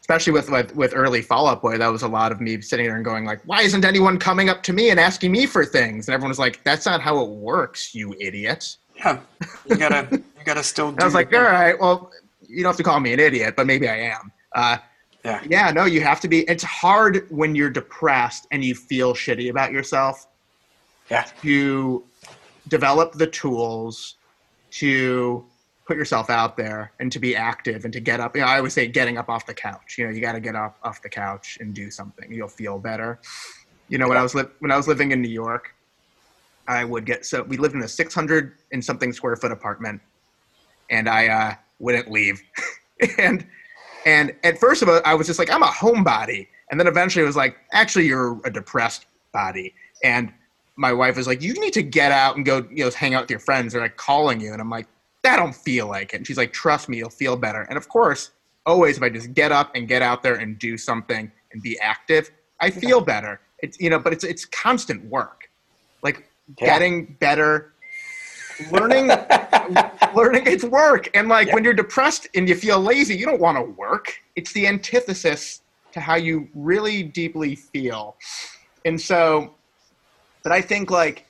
Speaker 1: especially with with, with early Fall Out Boy. That was a lot of me sitting there and going like, "Why isn't anyone coming up to me and asking me for things?" And everyone was like, "That's not how it works, you idiot."
Speaker 4: Yeah, you gotta you gotta still. Do
Speaker 1: I was like. "All right, well, you don't have to call me an idiot, but maybe I am." Uh,
Speaker 4: Yeah,
Speaker 1: yeah, no, you have to be. It's hard when you're depressed and you feel shitty about yourself
Speaker 4: yeah,
Speaker 1: to develop the tools to put yourself out there and to be active and to get up. You know, I always say getting up off the couch. You know, you got to get up off the couch and do something. You'll feel better. You know, when I was li- when I was living in New York, I would get so we lived in a 600 and something square foot apartment, and I uh, wouldn't leave. and and at first of all, I was just like, I'm a homebody, and then eventually it was like, actually, you're a depressed body. And my wife was like, you need to get out and go, you know, hang out with your friends. They're like calling you, and I'm like, that don't feel like it. And she's like, trust me, you'll feel better. And of course, always if I just get up and get out there and do something and be active, I feel better. It's you know, but it's it's constant work, like
Speaker 4: Yeah.
Speaker 1: getting better, learning, learning. It's work, and like
Speaker 4: Yeah.
Speaker 1: when you're depressed and you feel lazy, you don't want to work. It's the antithesis to how you really deeply feel, and so. But I think like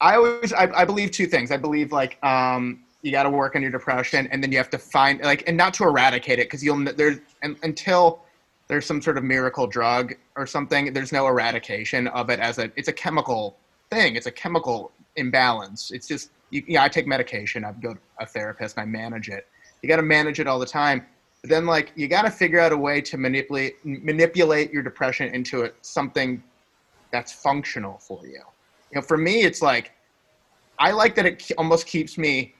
Speaker 1: I always I, I believe two things. I believe like um, you got to work on your depression, and then you have to find like and not to eradicate it because you'll there's and, until there's some sort of miracle drug or something. There's no eradication of it as a it's a chemical thing. It's a chemical imbalance. It's just you, yeah. I take medication. I go to a therapist. I manage it. You got to manage it all the time. But then like you got to figure out a way to manipulate manipulate your depression into it, something that's functional for you. You know, for me, it's like I like that it almost keeps me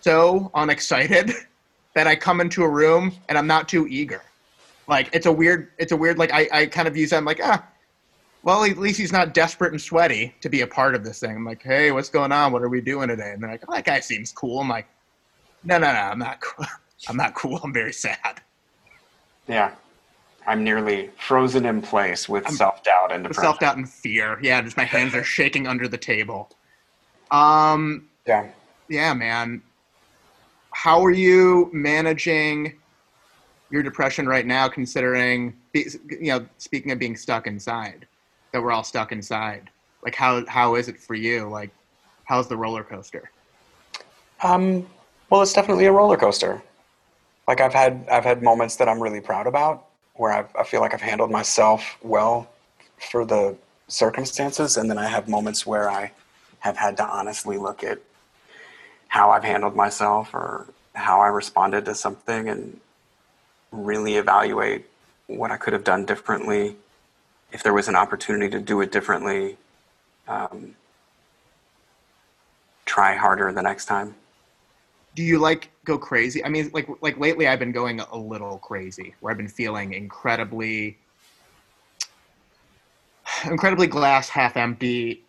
Speaker 1: so unexcited that I come into a room and I'm not too eager. Like it's a weird, it's a weird. Like I, I kind of use that. I'm like, ah, well, at least he's not desperate and sweaty to be a part of this thing. I'm like, hey, what's going on? What are we doing today? And they're like, oh, that guy seems cool. I'm like, no, no, no, I'm not cool. I'm not cool. I'm very sad.
Speaker 4: yeah. I'm nearly frozen in place with self doubt and depression.
Speaker 1: Self doubt and fear. Yeah, just my hands are shaking under the table. Um,
Speaker 4: Yeah.
Speaker 1: yeah, man. How are you managing your depression right now, considering, you know, speaking of being stuck inside, that we're all stuck inside? Like, how how is it for you? Like, how's the roller coaster?
Speaker 4: Um, well, it's definitely a roller coaster. Like I've had, I've had moments that I'm really proud about, where I've, I feel like I've handled myself well for the circumstances, and then I have moments where I have had to honestly look at how I've handled myself or how I responded to something, and really evaluate what I could have done differently, if there was an opportunity to do it differently. Um, try harder the next time.
Speaker 1: do you like go crazy? I mean, like like lately, I've been going a little crazy, where I've been feeling incredibly, incredibly glass half empty.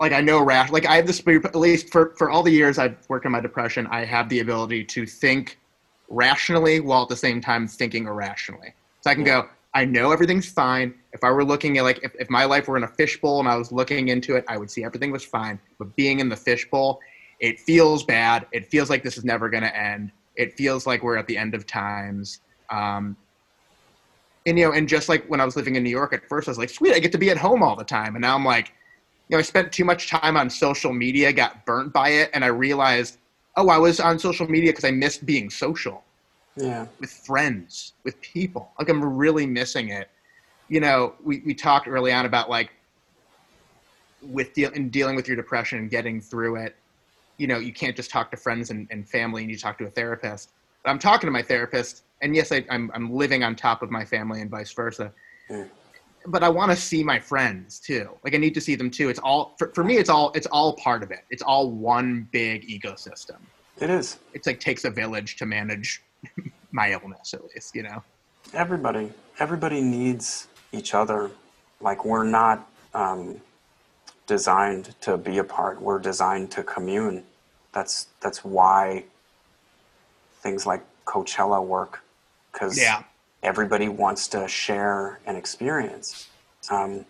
Speaker 1: Like I know rash. Like I have this at least for for all the years I've worked on my depression, I have the ability to think rationally while at the same time thinking irrationally. So I can go. I know everything's fine. If I were looking at like if, if my life were in a fishbowl and I was looking into it, I would see everything was fine. But being in the fishbowl, it feels bad. It feels like this is never going to end. It feels like we're at the end of times. Um, and you know, and just like when I was living in New York at first, I was like, sweet, I get to be at home all the time. And now I'm like, you know, I spent too much time on social media, got burnt by it, and I realized, oh, I was on social media because I missed being social
Speaker 4: Yeah.
Speaker 1: with friends, with people. Like I'm really missing it. You know, we, we talked early on about like with deal in dealing with your depression and getting through it. You know, you can't just talk to friends and, and family. And you talk to a therapist. But I'm talking to my therapist, and yes, I, I'm I'm living on top of my family and vice versa.
Speaker 4: Mm.
Speaker 1: But I want to see my friends too. Like I need to see them too. It's all for, for me. It's all it's all part of it. It's all one big ecosystem
Speaker 4: It is.
Speaker 1: it's like takes a village to manage my illness at least you know
Speaker 4: Everybody, everybody needs each other. Like we're not um, designed to be apart. We're designed to commune. That's that's why things like Coachella work, because
Speaker 1: Yeah.
Speaker 4: everybody wants to share an experience. Um,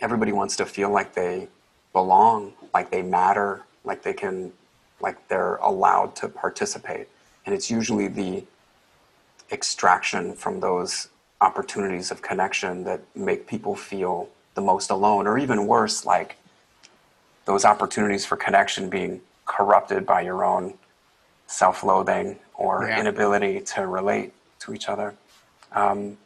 Speaker 4: everybody wants to feel like they belong, like they matter, like they can, like they're allowed to participate. And it's usually the extraction from those opportunities of connection that make people feel the most alone, or even worse, like those opportunities for connection being corrupted by your own self loathing or
Speaker 1: Yeah.
Speaker 4: inability to relate to each other. Um,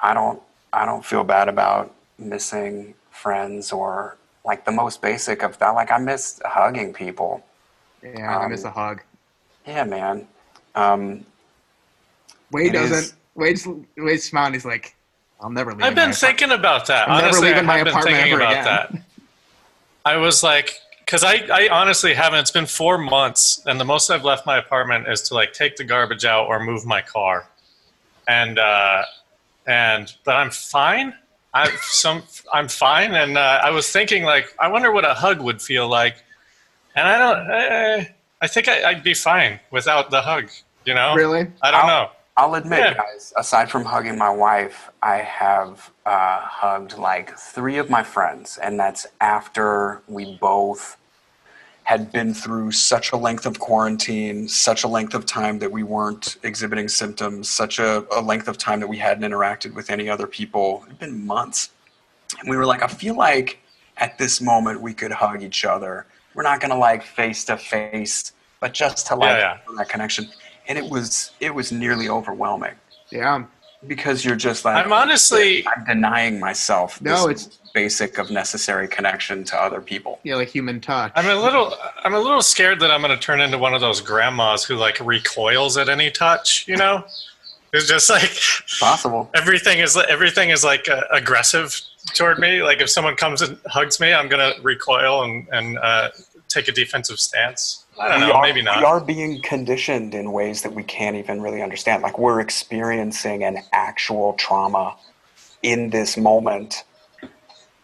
Speaker 4: I don't I don't feel bad about missing friends or like the most basic of that. Like I miss hugging people.
Speaker 1: yeah i miss a
Speaker 4: Um,
Speaker 1: hug
Speaker 4: Yeah, man. Um,
Speaker 1: wade doesn't
Speaker 4: is-
Speaker 1: wade's wade's smiling he's like i'll never leave
Speaker 3: I've been thinking about that.
Speaker 1: I'm never leaving
Speaker 3: I
Speaker 1: my apartment
Speaker 3: thinking
Speaker 1: ever
Speaker 3: about
Speaker 1: again.
Speaker 3: that. I was like, because I, I honestly haven't. It's been four months, and the most I've left my apartment is to like take the garbage out or move my car, and uh, and but I'm fine. I'm some I'm fine, and uh, I was thinking like, I wonder what a hug would feel like, and I don't. Uh, I think I, I'd be fine without the hug. You know?
Speaker 1: really
Speaker 3: I don't
Speaker 4: I'll-
Speaker 3: know.
Speaker 4: I'll admit,
Speaker 3: Yeah.
Speaker 4: guys, aside from hugging my wife, I have uh, hugged like three of my friends, and that's after we both had been through such a length of quarantine, such a length of time that we weren't exhibiting symptoms, such a, a length of time that we hadn't interacted with any other people. It'd been months. And we were like, I feel like at this moment we could hug each other. We're not gonna like face to face, but just to like
Speaker 3: Yeah, yeah.
Speaker 4: that connection. And it was it was nearly overwhelming
Speaker 1: yeah
Speaker 4: because you're just like
Speaker 3: I'm honestly.
Speaker 4: I'm denying myself
Speaker 1: No,
Speaker 4: this
Speaker 1: it's-
Speaker 4: basic of necessary connection to other people.
Speaker 1: yeah like human touch
Speaker 3: I'm a little I'm a little scared that I'm going to turn into one of those grandmas who like recoils at any touch, you know? It's just like
Speaker 4: Possible.
Speaker 3: everything is everything is like uh, aggressive toward me. Like if someone comes and hugs me, I'm going to recoil and and uh, take a defensive stance. I don't
Speaker 4: we
Speaker 3: know,
Speaker 4: are,
Speaker 3: maybe
Speaker 4: We are being conditioned in ways that we can't even really understand. Like we're experiencing an actual trauma in this moment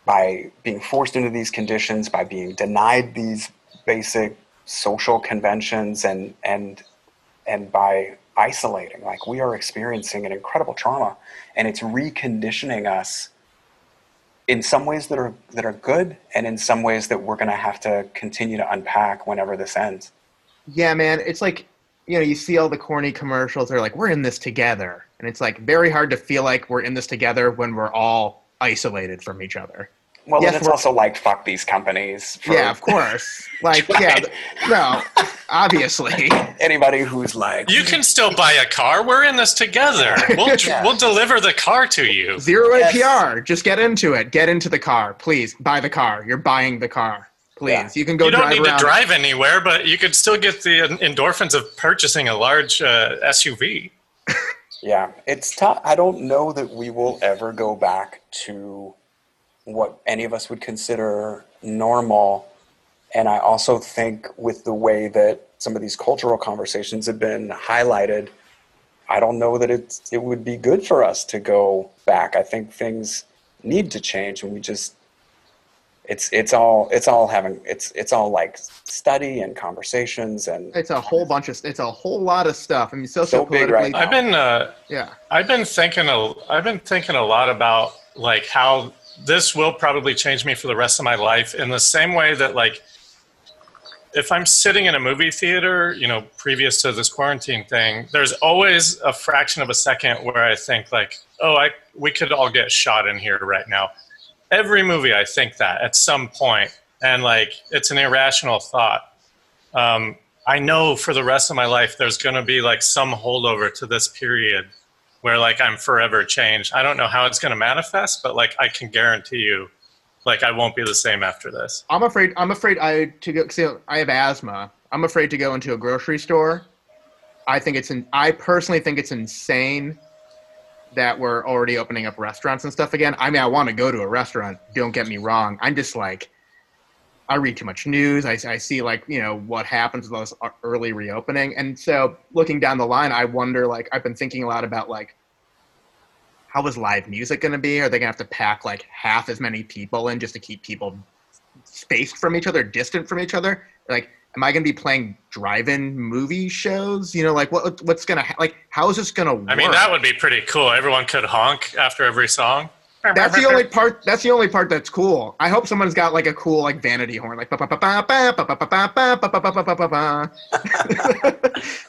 Speaker 4: by being forced into these conditions, by being denied these basic social conventions, and and and by isolating. Like we are experiencing an incredible trauma, and it's reconditioning us in some ways that are that are good, and in some ways that we're going to have to continue to unpack whenever this ends.
Speaker 1: yeah man it's like you know you see all the corny commercials they're like we're in this together and it's like very hard to feel like we're in this together when we're all isolated from each other
Speaker 4: Well,
Speaker 1: Yes,
Speaker 4: and it's also like fuck these companies. For
Speaker 1: Yeah, of course. Like, yeah, no, obviously.
Speaker 4: Anybody who's like,
Speaker 3: You can still buy a car. We're in this together. We'll
Speaker 4: Yeah.
Speaker 3: we'll deliver the car to you.
Speaker 1: Zero
Speaker 4: Yes.
Speaker 1: APR. Just get into it. Get into the car, please. Buy the car. You're buying the car, please.
Speaker 4: Yeah.
Speaker 1: You can go
Speaker 3: You don't
Speaker 1: drive
Speaker 3: need
Speaker 1: around.
Speaker 3: to drive anywhere, but you could still get the endorphins of purchasing a large uh, SUV.
Speaker 4: Yeah, it's tough. I don't know that we will ever go back to what any of us would consider normal. And I also think with the way that some of these cultural conversations have been highlighted, I don't know that it's, it would be good for us to go back. I think things need to change, and we just it's it's all it's all having it's it's all like study and conversations and
Speaker 1: It's a whole bunch of. It's a whole lot of stuff. I mean,
Speaker 4: So big right now.
Speaker 3: I've been uh,
Speaker 1: yeah.
Speaker 3: I've been thinking a, I've been thinking a lot about like how this will probably change me for the rest of my life in the same way that like if I'm sitting in a movie theater, you know, previous to this quarantine thing, there's always a fraction of a second where I think like, oh, I we could all get shot in here right now. Every movie I think that at some point, and like it's an irrational thought. Um, I know for the rest of my life there's going to be like some holdover to this period where like I'm forever changed. I don't know how it's going to manifest, but like I can guarantee you, like I won't be the same after this.
Speaker 1: I'm afraid. I'm afraid I to go. See, I have asthma. I'm afraid to go into a grocery store. I think it's. In, I personally think it's insane that we're already opening up restaurants and stuff again. I mean, I want to go to a restaurant. Don't get me wrong. I'm just like, I read too much news. I, I see like you know what happens with those early reopening, and so looking down the line, I wonder. Like, I've been thinking a lot about like how is live music going to be? Are they going to have to pack like half as many people in just to keep people spaced from each other, distant from each other? Like, am I going to be playing drive-in movie shows? You know, like what what's going to ha- like how is this going to work?
Speaker 3: I mean, that would be pretty cool. Everyone could honk after every song
Speaker 1: that's the only part. That's the only part that's cool. I hope someone's got like a cool like vanity horn, like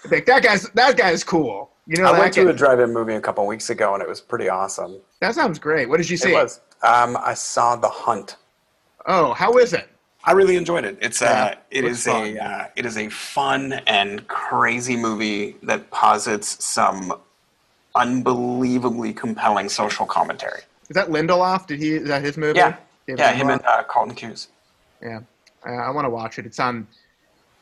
Speaker 1: like that guy's that guy's cool. You know,
Speaker 4: I went to a drive-in movie a couple weeks ago, and it was pretty awesome.
Speaker 1: That sounds great. What did you see?
Speaker 4: It was. Um, I saw The Hunt.
Speaker 1: Oh, how is it?
Speaker 4: I really enjoyed it. It's uh, it is a it is a fun and crazy movie that posits some unbelievably compelling social commentary.
Speaker 1: Is that Lindelof? Did he? Is that his movie?
Speaker 4: Yeah,
Speaker 1: David
Speaker 4: yeah, him and uh, Carlton Cuse.
Speaker 1: Yeah, I, I want to watch it. It's on,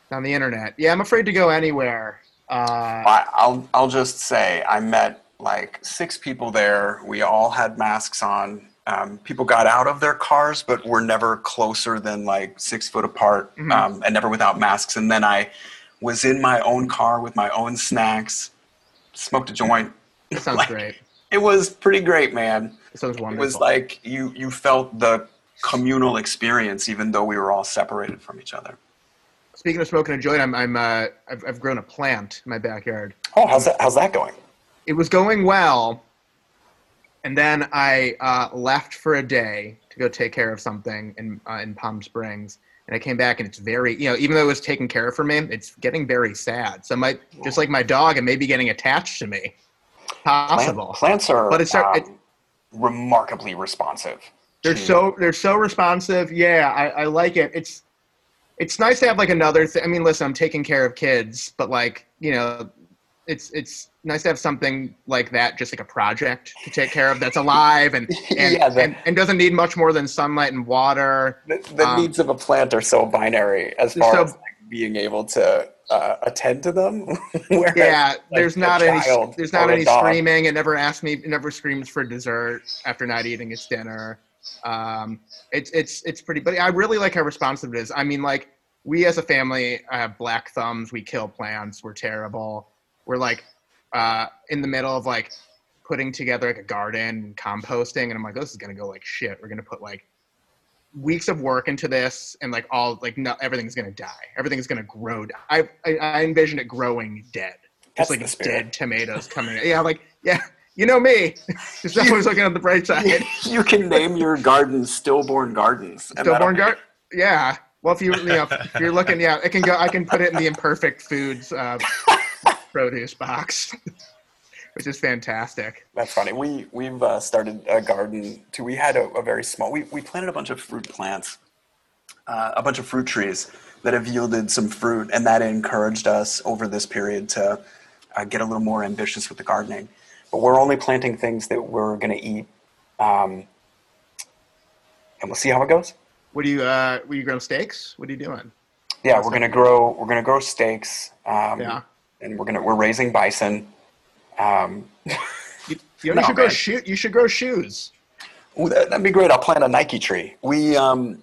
Speaker 1: it's on the internet. Yeah, I'm afraid to go anywhere. Uh,
Speaker 4: I'll I'll just say I met like six people there. We all had masks on. Um, people got out of their cars, but were never closer than like six foot apart,
Speaker 1: Mm-hmm.
Speaker 4: um, and never without masks. And then I was in my own car with my own snacks, smoked a joint.
Speaker 1: that sounds
Speaker 4: Like,
Speaker 1: great.
Speaker 4: It was pretty great, man.
Speaker 1: It sounds
Speaker 4: It was like you you felt the communal experience, even though we were all separated from each other.
Speaker 1: Speaking of smoking a joint, I'm, I'm uh, I've, I've grown a plant in my backyard.
Speaker 4: Oh, how's that? How's that going?
Speaker 1: It was going well, and then I uh, left for a day to go take care of something in uh, in Palm Springs. And I came back, and it's very, you know, even though it was taken care of for me, it's getting very sad. So, my just like my dog, it may be getting attached to me. Possible.
Speaker 4: Plant, plants are
Speaker 1: But it's-
Speaker 4: um,
Speaker 1: it-
Speaker 4: remarkably responsive.
Speaker 1: They're
Speaker 4: to-
Speaker 1: so they're so responsive. Yeah, I, I like it. It's it's nice to have like another thing. I mean, listen, I'm taking care of kids, but like you know, it's it's nice to have something like that, just like a project to take care of that's alive and and,
Speaker 4: Yeah, the-
Speaker 1: and, and doesn't need much more than sunlight and water.
Speaker 4: the, the
Speaker 1: um,
Speaker 4: needs of a plant are so binary as far
Speaker 1: so-
Speaker 4: as like, being able to uh, attend to them. Whereas,
Speaker 1: Yeah, there's not any there's not any screaming. It never asks me. It never screams for dessert after not eating its dinner. Um, it's it's it's pretty. But I really like how responsive it is. I mean, like we as a family have black thumbs. We kill plants. We're terrible. We're like uh, in the middle of like putting together like a garden and composting, and I'm like, this is gonna go like shit. We're gonna put like weeks of work into this and like all like no everything's gonna die. Everything's gonna grow i i, I envision it growing dead.
Speaker 4: That's
Speaker 1: just like
Speaker 4: the
Speaker 1: dead tomatoes coming yeah like yeah you know me. Just always looking on the bright side.
Speaker 4: you can name your garden stillborn gardens.
Speaker 1: stillborn
Speaker 4: that'll
Speaker 1: yeah. Well if you you know if you're looking yeah it can go i can put it in the imperfect foods uh, produce box
Speaker 5: which is fantastic.
Speaker 4: That's funny. We we've uh, started a garden too. We had a, a very small. We we planted a bunch of fruit plants, uh, a bunch of fruit trees that have yielded some fruit, and that encouraged us over this period to uh, get a little more ambitious with the gardening. But we're only planting things that we're going to eat, um, and we'll see how it goes.
Speaker 5: What do you uh were you growing steaks? What are you doing?
Speaker 4: Yeah, we're gonna grow. We're gonna grow steaks. Um,
Speaker 5: Yeah.
Speaker 4: And we're gonna we're raising bison. Um,
Speaker 5: You, you,
Speaker 4: No,
Speaker 5: should grow shoe you should grow shoes.
Speaker 4: ooh, that, that'd be great. I'll plant a Nike tree. We um,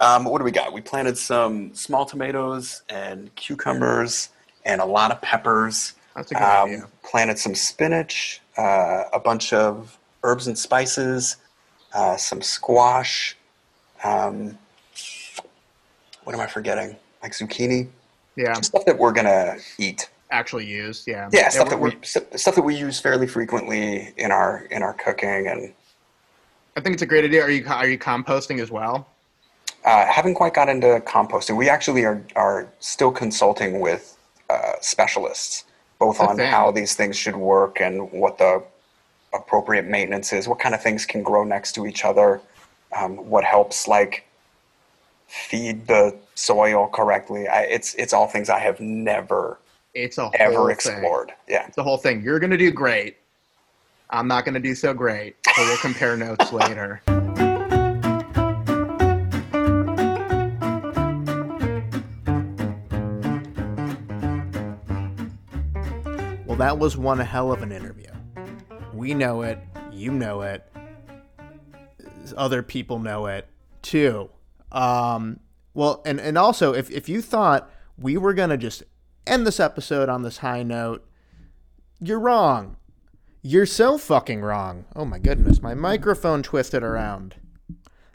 Speaker 4: um, what do we got? We planted some small tomatoes and cucumbers and a lot of peppers.
Speaker 5: That's a good
Speaker 4: Um,
Speaker 5: idea.
Speaker 4: planted some spinach, uh, a bunch of herbs and spices, uh, some squash. Um, what am I forgetting? Like zucchini.
Speaker 5: Yeah.
Speaker 4: Stuff that we're gonna eat.
Speaker 5: Actually used, yeah.
Speaker 4: Yeah, stuff that
Speaker 5: we're-
Speaker 4: we stuff that we use fairly frequently in our in our cooking and
Speaker 5: I think it's a great idea. Are you are you composting as well?
Speaker 4: uh, haven't quite got into composting. We actually are are still consulting with uh, specialists both on how these things should work and what the appropriate maintenance is, what kind of things can grow next to each other, um, what helps like feed the soil correctly. I, it's it's all things I have never
Speaker 5: It's a whole
Speaker 4: ever
Speaker 5: thing.
Speaker 4: explored. Yeah.
Speaker 5: It's the whole thing. You're gonna do great. I'm not gonna do so great. So we'll compare notes later.
Speaker 1: Well, that was one hell of an interview. We know it. You know it. Other people know it too. Um, well, and, and also, if, if you thought we were going to just end this episode on this high note, you're wrong. You're so fucking wrong. Oh my goodness, my microphone twisted around.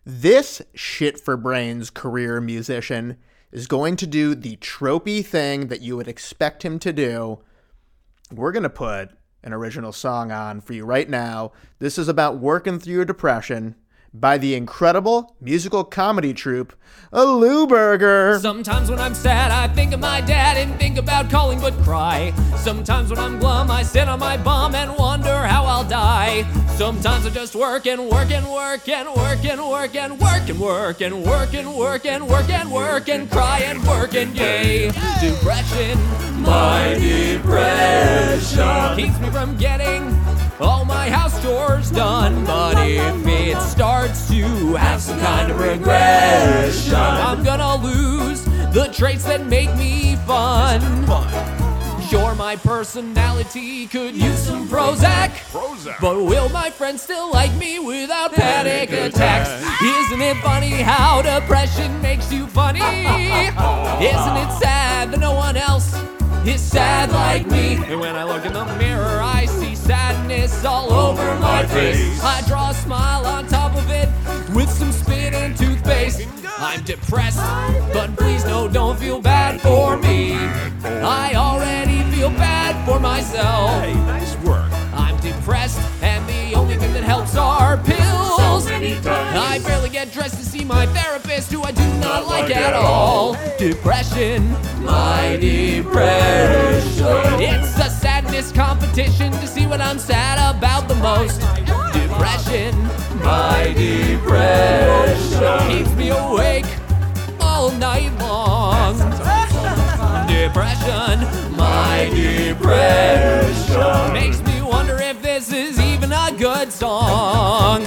Speaker 1: This shit for brains career musician is going to do the tropey thing that you would expect him to do we're going to put an original song on for you right now. This is about working through your depression by the incredible musical comedy troupe, a Lou Burger.
Speaker 6: Sometimes when I'm sad, I think of my dad and think about calling but cry. Sometimes when I'm glum, I sit on my bum and wonder how I'll die. Sometimes I just work and work and work and work and work and work and work and work and work and work and work and cry and work and yay. Depression, my depression keeps me from getting all my house chores done. But if it starts to have some kind of regression, I'm gonna lose the traits that make me fun. Sure, my personality could use some Prozac. But will my friends still like me without panic attacks? Isn't it funny how depression makes you funny? Isn't it sad that no one else is sad like me? And when I look in the mirror, I see sadness all over my face. I draw a smile on top of it with some spit and toothpaste. I'm depressed, but please no, don't feel bad for me. I already feel bad for myself. Hey, nice work. I'm depressed, and the only thing that helps are pills. I barely get dressed to see my therapist, who I do not like at all. Depression, my depression. It's a sadness competition to see what I'm sad about the most. Depression, my depression. Keeps me awake all night long. Depression, my depression. Makes me wonder if this is even a good song.